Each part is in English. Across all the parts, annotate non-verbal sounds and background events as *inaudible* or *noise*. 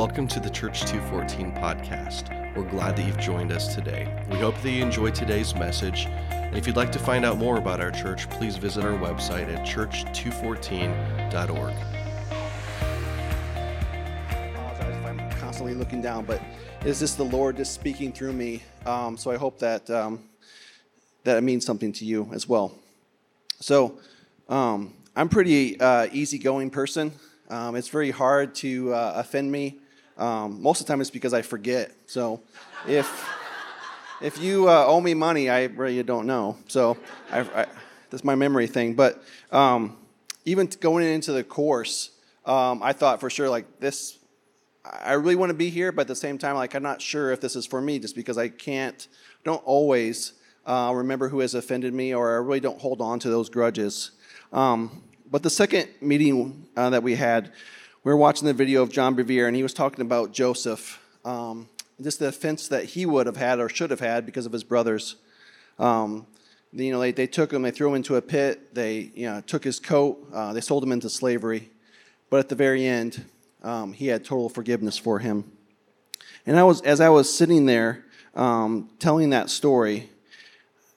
Welcome to the Church 214 podcast. We're glad that you've joined us today. We hope that you enjoyed today's message. And if you'd like to find out more about our church, please visit our website at church214.org. apologize if I'm constantly looking down, but is this the Lord just speaking through me? Um, so I hope that um, that it means something to you as well. So um, I'm pretty uh, easygoing person. Um, it's very hard to uh, offend me. Um, most of the time, it's because I forget. So if if you uh, owe me money, I really don't know. So I, I, that's my memory thing. But um, even going into the course, um, I thought for sure like this. I really want to be here, but at the same time, like I'm not sure if this is for me, just because I can't, don't always uh, remember who has offended me, or I really don't hold on to those grudges. Um, but the second meeting uh, that we had, we were watching the video of John Bevere, and he was talking about Joseph, um, just the offense that he would have had or should have had because of his brothers. Um, you know, they, they took him, they threw him into a pit, they you know, took his coat, uh, they sold him into slavery. But at the very end, um, he had total forgiveness for him. And I was, as I was sitting there um, telling that story,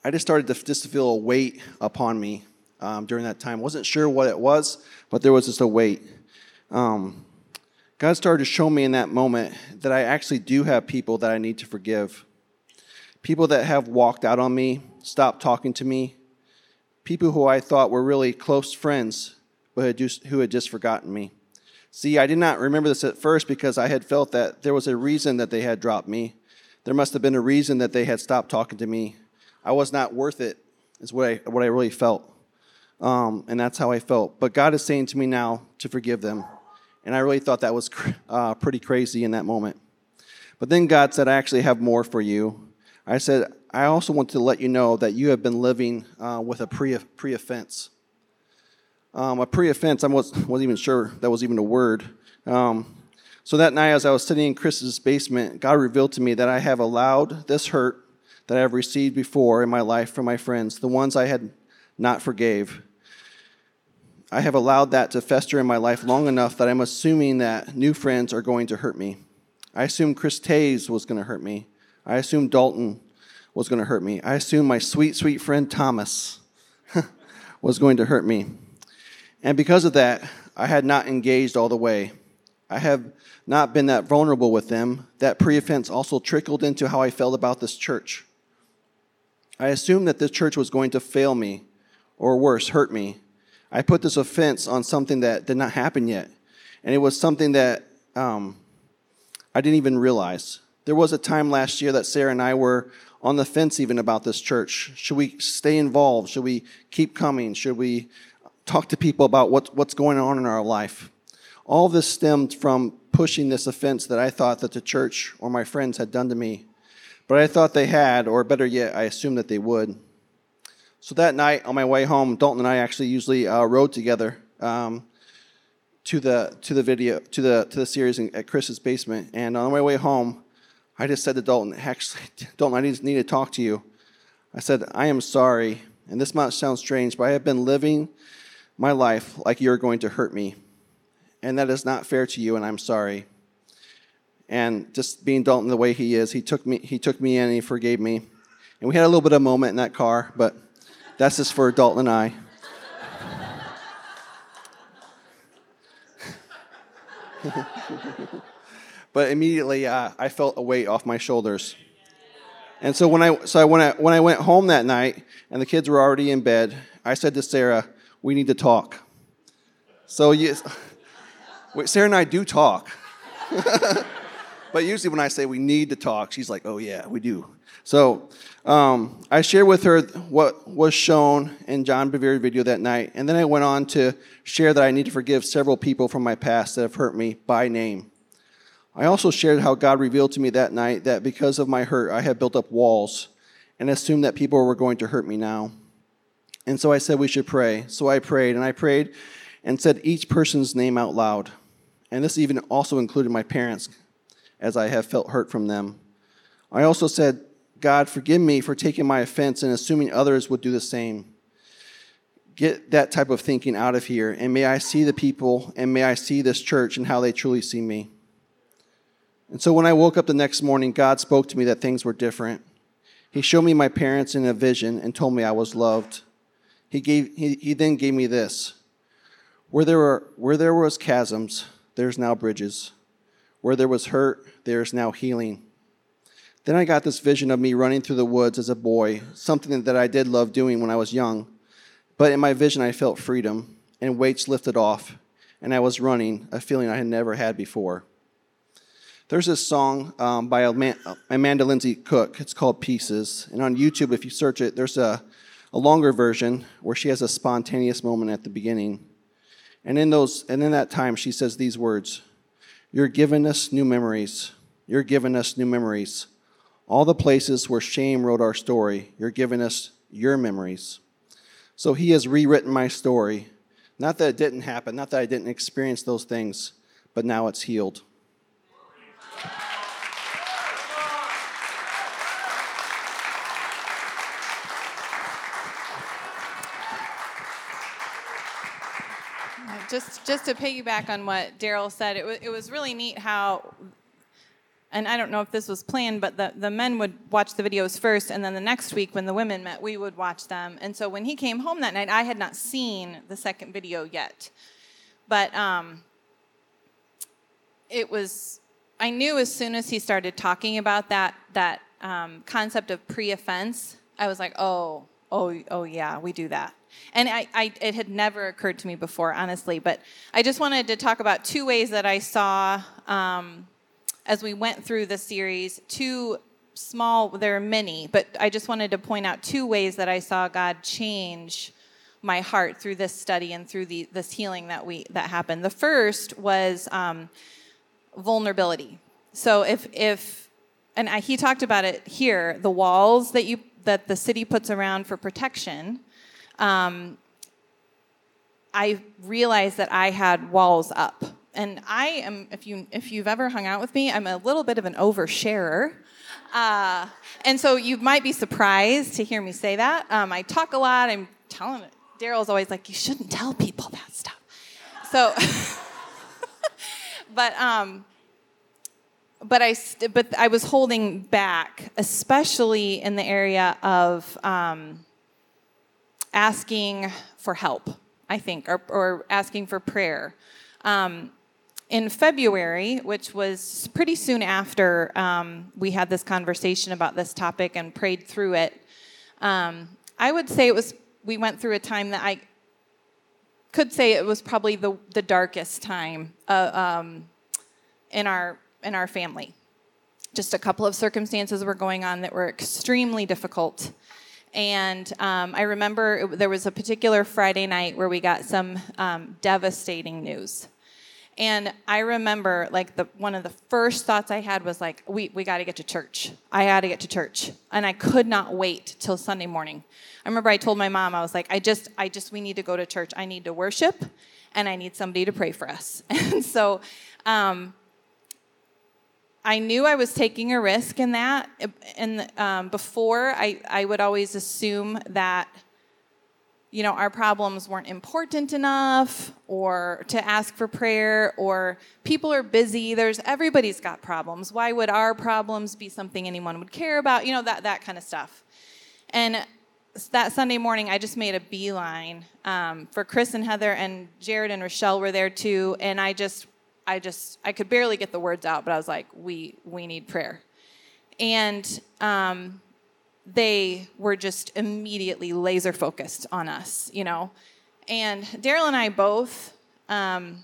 I just started to just feel a weight upon me um, during that time. wasn't sure what it was, but there was just a weight. Um, God started to show me in that moment that I actually do have people that I need to forgive. People that have walked out on me, stopped talking to me, people who I thought were really close friends, but had just, who had just forgotten me. See, I did not remember this at first because I had felt that there was a reason that they had dropped me. There must have been a reason that they had stopped talking to me. I was not worth it, is what I, what I really felt. Um, and that's how I felt. But God is saying to me now to forgive them. And I really thought that was uh, pretty crazy in that moment. But then God said, I actually have more for you. I said, I also want to let you know that you have been living uh, with a pre offense. Um, a pre offense, I wasn't, wasn't even sure that was even a word. Um, so that night, as I was sitting in Chris's basement, God revealed to me that I have allowed this hurt that I have received before in my life from my friends, the ones I had not forgave. I have allowed that to fester in my life long enough that I'm assuming that new friends are going to hurt me. I assumed Chris Tays was going to hurt me. I assumed Dalton was going to hurt me. I assumed my sweet, sweet friend Thomas *laughs* was going to hurt me. And because of that, I had not engaged all the way. I have not been that vulnerable with them. That pre offense also trickled into how I felt about this church. I assumed that this church was going to fail me, or worse, hurt me. I put this offense on something that did not happen yet. And it was something that um, I didn't even realize. There was a time last year that Sarah and I were on the fence even about this church. Should we stay involved? Should we keep coming? Should we talk to people about what, what's going on in our life? All this stemmed from pushing this offense that I thought that the church or my friends had done to me. But I thought they had, or better yet, I assumed that they would. So that night on my way home, Dalton and I actually usually uh, rode together um, to the to the video to the to the series in, at Chris's basement. And on my way home, I just said to Dalton, "Actually, *laughs* Dalton, I need, need to talk to you." I said, "I am sorry, and this might sound strange, but I have been living my life like you're going to hurt me, and that is not fair to you, and I'm sorry." And just being Dalton the way he is, he took me he took me in and he forgave me, and we had a little bit of a moment in that car, but. That's just for Dalton and I. but immediately uh, I felt a weight off my shoulders. And so when I so when I when I went home that night and the kids were already in bed, I said to Sarah, "We need to talk." So yes, *laughs* Sarah and I do talk. *laughs* but usually when I say we need to talk, she's like, "Oh yeah, we do." So um, I shared with her what was shown in John Bevere's video that night, and then I went on to share that I need to forgive several people from my past that have hurt me by name. I also shared how God revealed to me that night that because of my hurt, I had built up walls and assumed that people were going to hurt me now. And so I said we should pray. So I prayed, and I prayed and said each person's name out loud. And this even also included my parents, as I have felt hurt from them. I also said, God, forgive me for taking my offense and assuming others would do the same. Get that type of thinking out of here, and may I see the people and may I see this church and how they truly see me. And so when I woke up the next morning, God spoke to me that things were different. He showed me my parents in a vision and told me I was loved. He, gave, he, he then gave me this where there, were, where there was chasms, there's now bridges. Where there was hurt, there's now healing. Then I got this vision of me running through the woods as a boy, something that I did love doing when I was young. But in my vision, I felt freedom and weights lifted off, and I was running, a feeling I had never had before. There's this song um, by Amanda Lindsey Cook. It's called Pieces. And on YouTube, if you search it, there's a, a longer version where she has a spontaneous moment at the beginning. And in those and in that time she says these words, You're giving us new memories. You're giving us new memories. All the places where shame wrote our story, you're giving us your memories. So he has rewritten my story. Not that it didn't happen, not that I didn't experience those things, but now it's healed. Just just to piggyback on what Daryl said, it was it was really neat how. And I don't know if this was planned, but the, the men would watch the videos first, and then the next week when the women met, we would watch them. And so when he came home that night, I had not seen the second video yet. But um, it was, I knew as soon as he started talking about that, that um, concept of pre offense, I was like, oh, oh, oh, yeah, we do that. And I, I, it had never occurred to me before, honestly. But I just wanted to talk about two ways that I saw um, as we went through the series. Two small, there are many, but I just wanted to point out two ways that I saw God change my heart through this study and through the, this healing that we that happened. The first was um, vulnerability. So if if and I, he talked about it here, the walls that you that the city puts around for protection um, I realized that I had walls up. And I am, if, you, if you've ever hung out with me, I'm a little bit of an oversharer. Uh, and so you might be surprised to hear me say that. Um, I talk a lot. I'm telling. Daryl's always like, you shouldn't tell people that stuff. So, *laughs* but um, but I st- but I was holding back, especially in the area of um, asking for help, I think, or, or asking for prayer. Um, in February, which was pretty soon after um, we had this conversation about this topic and prayed through it, um, I would say it was we went through a time that I could say it was probably the, the darkest time uh, um, in our in our family. Just a couple of circumstances were going on that were extremely difficult and um, I remember it, there was a particular Friday night where we got some um, devastating news. And I remember, like, the, one of the first thoughts I had was, like, we, we got to get to church. I got to get to church. And I could not wait till Sunday morning. I remember I told my mom, I was like, I just, I just, we need to go to church. I need to worship, and I need somebody to pray for us. *laughs* And so, um, I knew I was taking a risk in that. And um, before, I, I would always assume that, you know, our problems weren't important enough or to ask for prayer or people are busy. There's everybody's got problems. Why would our problems be something anyone would care about? You know, that, that kind of stuff. And that Sunday morning, I just made a beeline um, for Chris and Heather, and Jared and Rochelle were there too. And I just I just I could barely get the words out, but I was like, we we need prayer, and um, they were just immediately laser focused on us, you know. And Daryl and I both um,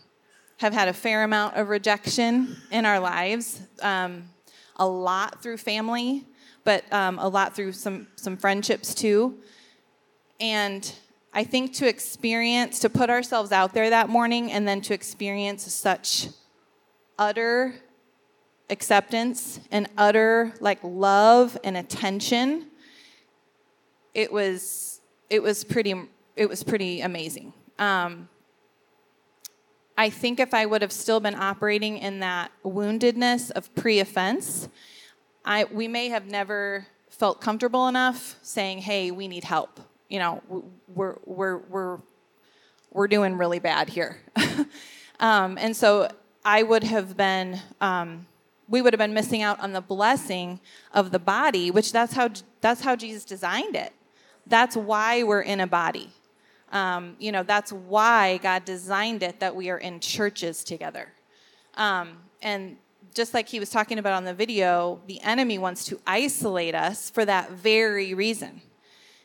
have had a fair amount of rejection in our lives, um, a lot through family, but um, a lot through some some friendships too, and I think to experience, to put ourselves out there that morning and then to experience such utter acceptance and utter like love and attention, it was it was pretty it was pretty amazing. Um, I think if I would have still been operating in that woundedness of pre-offense, I we may have never felt comfortable enough saying, "Hey, we need help." You know, we're, we're, we're, we're doing really bad here. *laughs* um, and so I would have been um, we would have been missing out on the blessing of the body, which that's how that's how Jesus designed it. That's why we're in a body. Um, you know, that's why God designed it that we are in churches together. Um, and just like he was talking about on the video, the enemy wants to isolate us for that very reason.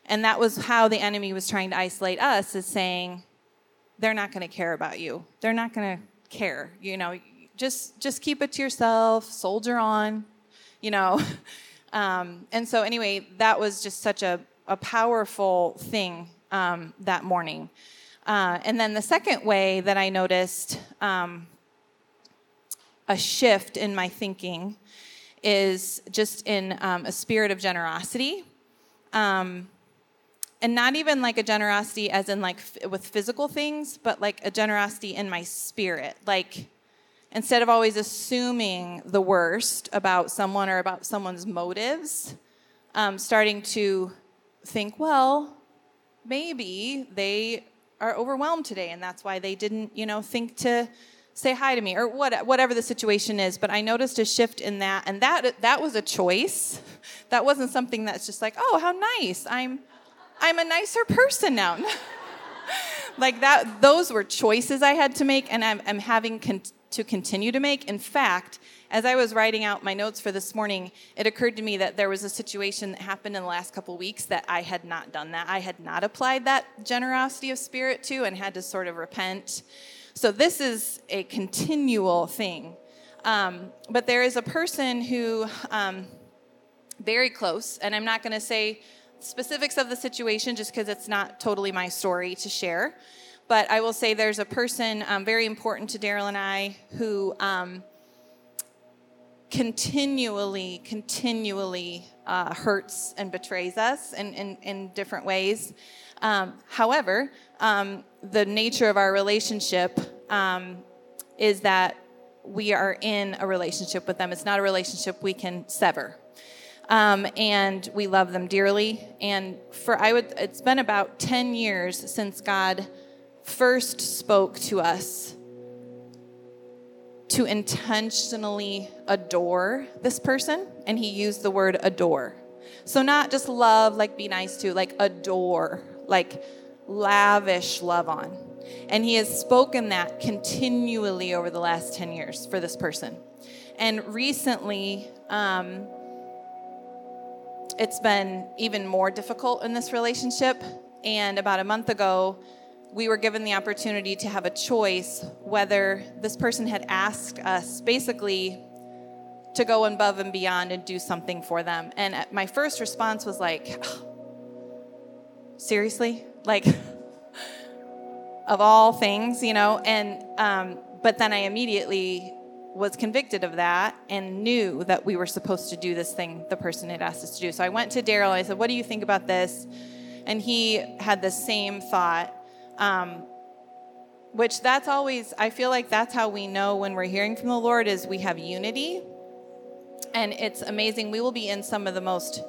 And that was how the enemy was trying to isolate us, is saying, they're not going to care about you. They're not going to care. You know, just just keep it to yourself. Soldier on. You know. *laughs* Um, and so anyway, that was just such a, a powerful thing um, that morning. Uh, and then the second way that I noticed um, a shift in my thinking is just in um, a spirit of generosity. Um, and not even like a generosity as in like f- with physical things, but like a generosity in my spirit. Like instead of always assuming the worst about someone or about someone's motives, um, starting to think, well, maybe they are overwhelmed today and that's why they didn't, you know, think to say hi to me or what, whatever the situation is. But i noticed a shift in that and that that was a choice. *laughs* That wasn't something that's just like oh how nice. I'm i'm a nicer person now. *laughs* Like that those were choices i had to make and i'm, I'm having con- to continue to make. In fact as i was writing out my notes for this morning it occurred to me that there was a situation that happened in the last couple weeks that i had not done that. I had not applied that generosity of spirit to and had to sort of repent. So this is a continual thing. Um, but there is a person who, um, very close, and I'm not going to say specifics of the situation just because it's not totally my story to share. But I will say there's a person um, very important to Daryl and I who um, continually, continually uh, hurts and betrays us in, in, in different ways. Um, however, um, the nature of our relationship um, is that we are in a relationship with them. It's not a relationship we can sever. Um, and we love them dearly. And for I would, it's been about 10 years since God first spoke to us to intentionally adore this person, and he used the word adore. So, not just love, like be nice to, like adore, like lavish love on. And he has spoken that continually over the last 10 years for this person. And recently, um, it's been even more difficult in this relationship. And about a month ago, we were given the opportunity to have a choice whether this person had asked us basically to go above and beyond and do something for them. And my first response was like, seriously? Like, *laughs* of all things, you know, and um, but then I immediately was convicted of that and knew that we were supposed to do this thing the person had asked us to do. So I went to Daryl. I said, "What do you think about this?" And he had the same thought. Um, which that's always i feel like that's how we know when we're hearing from the lord is we have unity and it's amazing we will be in some of the most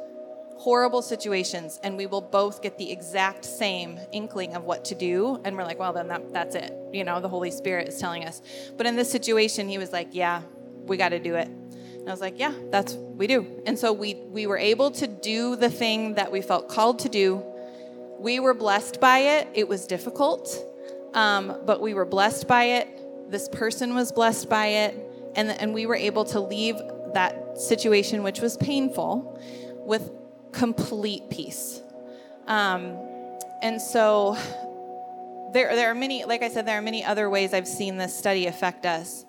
horrible situations and we will both get the exact same inkling of what to do and we're like well then that, that's it. You know the holy spirit is telling us. But in this situation he was like yeah we got to do it. And i was like yeah that's we do. And so we we were able to do the thing that we felt called to do. We were blessed by it. It was difficult um, but we were blessed by it. This person was blessed by it and, and we were able to leave that situation which was painful with complete peace. Um, and so there, there are many, like I said, there are many other ways I've seen this study affect us.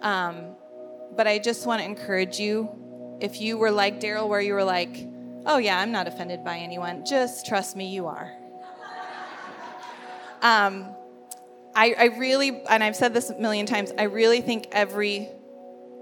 Um, but I just want to encourage you if you were like Daryl, where you were like, oh, yeah, I'm not offended by anyone, just trust me, you are. um, I, I really, and I've said this a million times, I really think every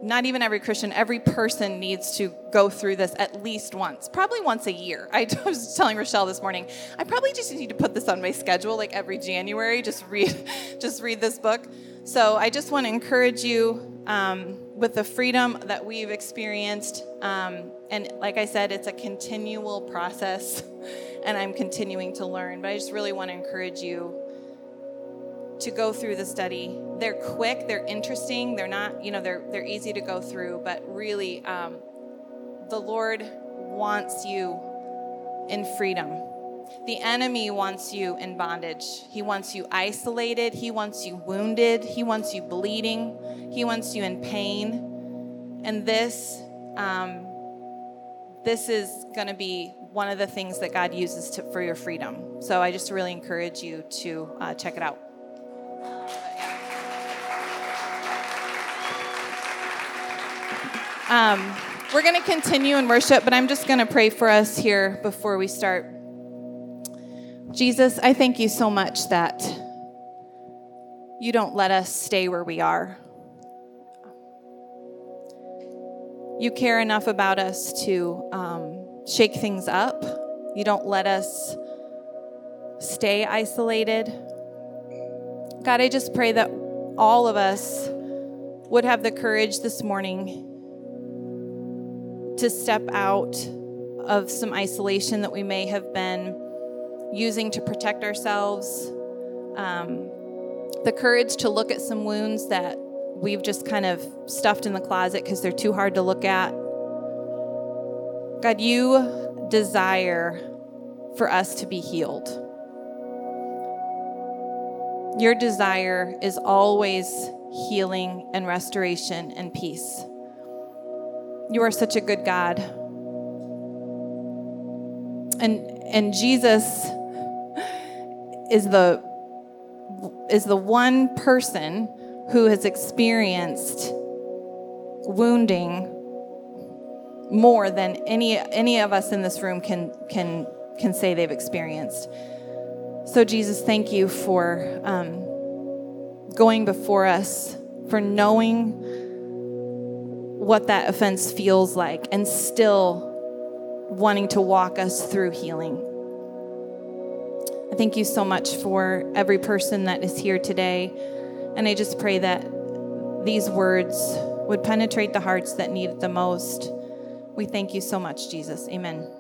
not even every Christian, every person needs to go through this at least once, probably once a year. *laughs* I was telling Rochelle this morning, I probably just need to put this on my schedule, like every January, just read, *laughs* just read this book. So I just want to encourage you um, with the freedom that we've experienced, um, and like I said, it's a continual process, *laughs* and I'm continuing to learn. But I just really want to encourage you to go through the study. They're quick, they're interesting, they're not, you know, they're they're easy to go through, but really, um, the Lord wants you in freedom. The enemy wants you in bondage. He wants you isolated. He wants you wounded. He wants you bleeding. He wants you in pain. And this, um, this is going to be one of the things that God uses to, for your freedom. So I just really encourage you to uh, check it out. Um, we're going to continue in worship, but I'm just going to pray for us here before we start. Jesus, I thank you so much that you don't let us stay where we are. You care enough about us to um, shake things up. You don't let us stay isolated. God, I just pray that all of us would have the courage this morning to step out of some isolation that we may have been using to protect ourselves, um, the courage to look at some wounds that we've just kind of stuffed in the closet because they're too hard to look at. God, you desire for us to be healed. Your desire is always healing and restoration and peace. You are such a good God. And and Jesus is the is the one person who has experienced wounding more than any any of us in this room can can can say they've experienced. So Jesus, thank you for um, going before us, for knowing what that offense feels like, and still wanting to walk us through healing. I thank you so much for every person that is here today. And I just pray that these words would penetrate the hearts that need it the most. We thank you so much, Jesus. Amen.